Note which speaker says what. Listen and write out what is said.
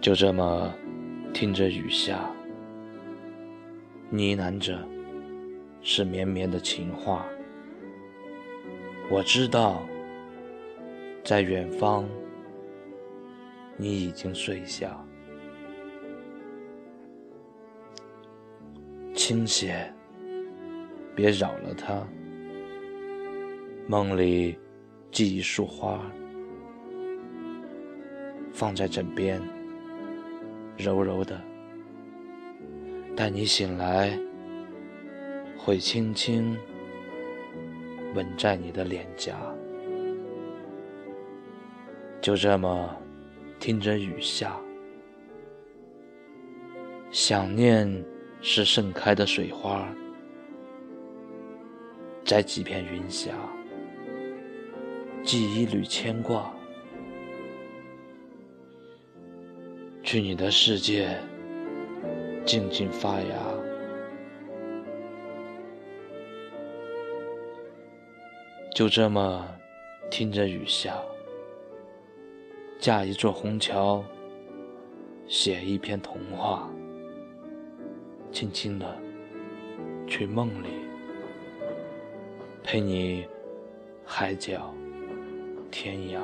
Speaker 1: 就这么听着雨下，呢喃着是绵绵的情话。我知道，在远方，你已经睡下。倾斜，别扰了他。梦里寄一束花，放在枕边。柔柔的，待你醒来，会轻轻吻在你的脸颊。就这么听着雨下，想念是盛开的水花，摘几片云霞，寄一缕牵挂。去你的世界，静静发芽。就这么听着雨下，架一座虹桥，写一篇童话，轻轻的去梦里，陪你海角天涯。